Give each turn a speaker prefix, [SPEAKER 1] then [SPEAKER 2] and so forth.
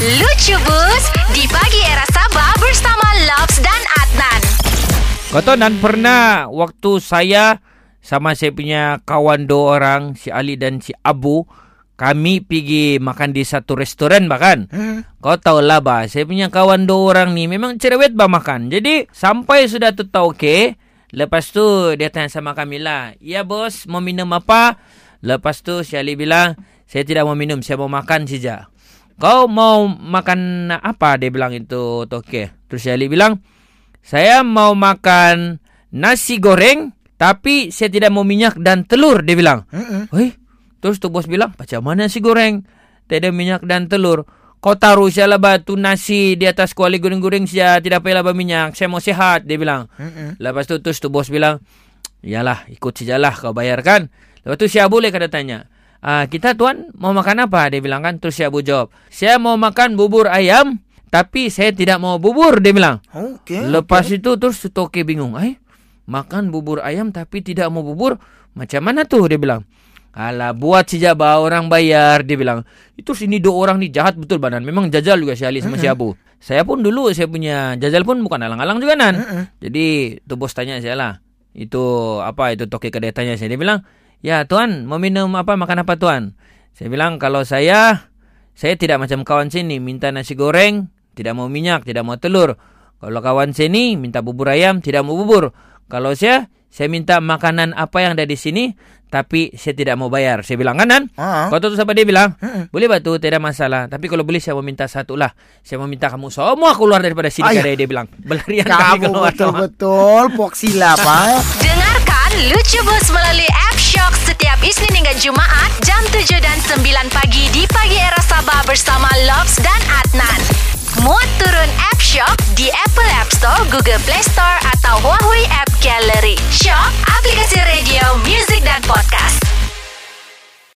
[SPEAKER 1] Lucu Bus di pagi era Sabah bersama Loves dan Adnan.
[SPEAKER 2] Kau tahu Nan pernah waktu saya sama saya punya kawan dua orang, si Ali dan si Abu, kami pergi makan di satu restoran bahkan.
[SPEAKER 3] Hmm.
[SPEAKER 2] Kau tahu lah bah, saya punya kawan dua orang ni memang cerewet bah makan. Jadi sampai sudah tu tahu okey, lepas tu dia tanya sama kami lah, ya bos mau minum apa? Lepas tu si Ali bilang, saya tidak mau minum, saya mau makan saja. Kau mau makan apa? Dia bilang itu okey. Terus Ali bilang, saya mau makan nasi goreng tapi saya tidak mau minyak dan telur dia bilang. Hei, terus tu bos bilang, macam mana nasi goreng? Tidak ada minyak dan telur. Kau taruh saja lah batu nasi di atas kuali goreng-goreng saja. Tidak payah lah minyak. Saya mau sehat, dia bilang.
[SPEAKER 3] Mm-mm.
[SPEAKER 2] Lepas tu terus tu bos bilang, Yalah, ikut sajalah kau bayar kan. Lepas tu si Abu boleh kata tanya, ah, kita tuan mau makan apa? Dia bilang kan. Terus si Abu jawab, saya mau makan bubur ayam tapi saya tidak mau bubur, dia bilang.
[SPEAKER 3] Okey.
[SPEAKER 2] Lepas itu terus Toke bingung. Eh, makan bubur ayam tapi tidak mau bubur. Macam mana tu? Dia bilang. Alah, buat saja bah orang bayar. Dia bilang. Itu sini dua orang ni jahat betul banan. Memang jajal juga si Ali sama si Abu. Saya pun dulu saya punya jajal pun bukan alang-alang juga nan.
[SPEAKER 3] Mm-mm.
[SPEAKER 2] Jadi tu bos tanya saya lah. Itu apa itu Toke kedai tanya saya. Dia bilang, ya tuan mau minum apa makan apa tuan? Saya bilang kalau saya saya tidak macam kawan sini minta nasi goreng, tidak mau minyak, tidak mau telur. Kalau kawan sini minta bubur ayam, tidak mau bubur. Kalau saya, saya minta makanan apa yang ada di sini, tapi saya tidak mau bayar. Saya bilang kanan.
[SPEAKER 3] Ah.
[SPEAKER 2] Kau tahu tu siapa dia bilang?
[SPEAKER 3] Mm-mm.
[SPEAKER 2] Boleh batu, tidak masalah. Tapi kalau boleh saya mau minta satu lah. Saya mau minta kamu semua keluar daripada sini.
[SPEAKER 3] Ayah.
[SPEAKER 2] Kadang dia bilang. Berlarian kami
[SPEAKER 3] Kamu
[SPEAKER 2] keluar.
[SPEAKER 3] betul-betul poksila apa?
[SPEAKER 1] Dengarkan Lucu Bus melalui app Shock setiap Isnin hingga Jumaat jam 7 dan 9 pagi di Pagi Era Sabah bersama Loves dan Adnan. Muat turun App Shock di Apple App Store, Google Play Store atau Huawei App Gallery. Shock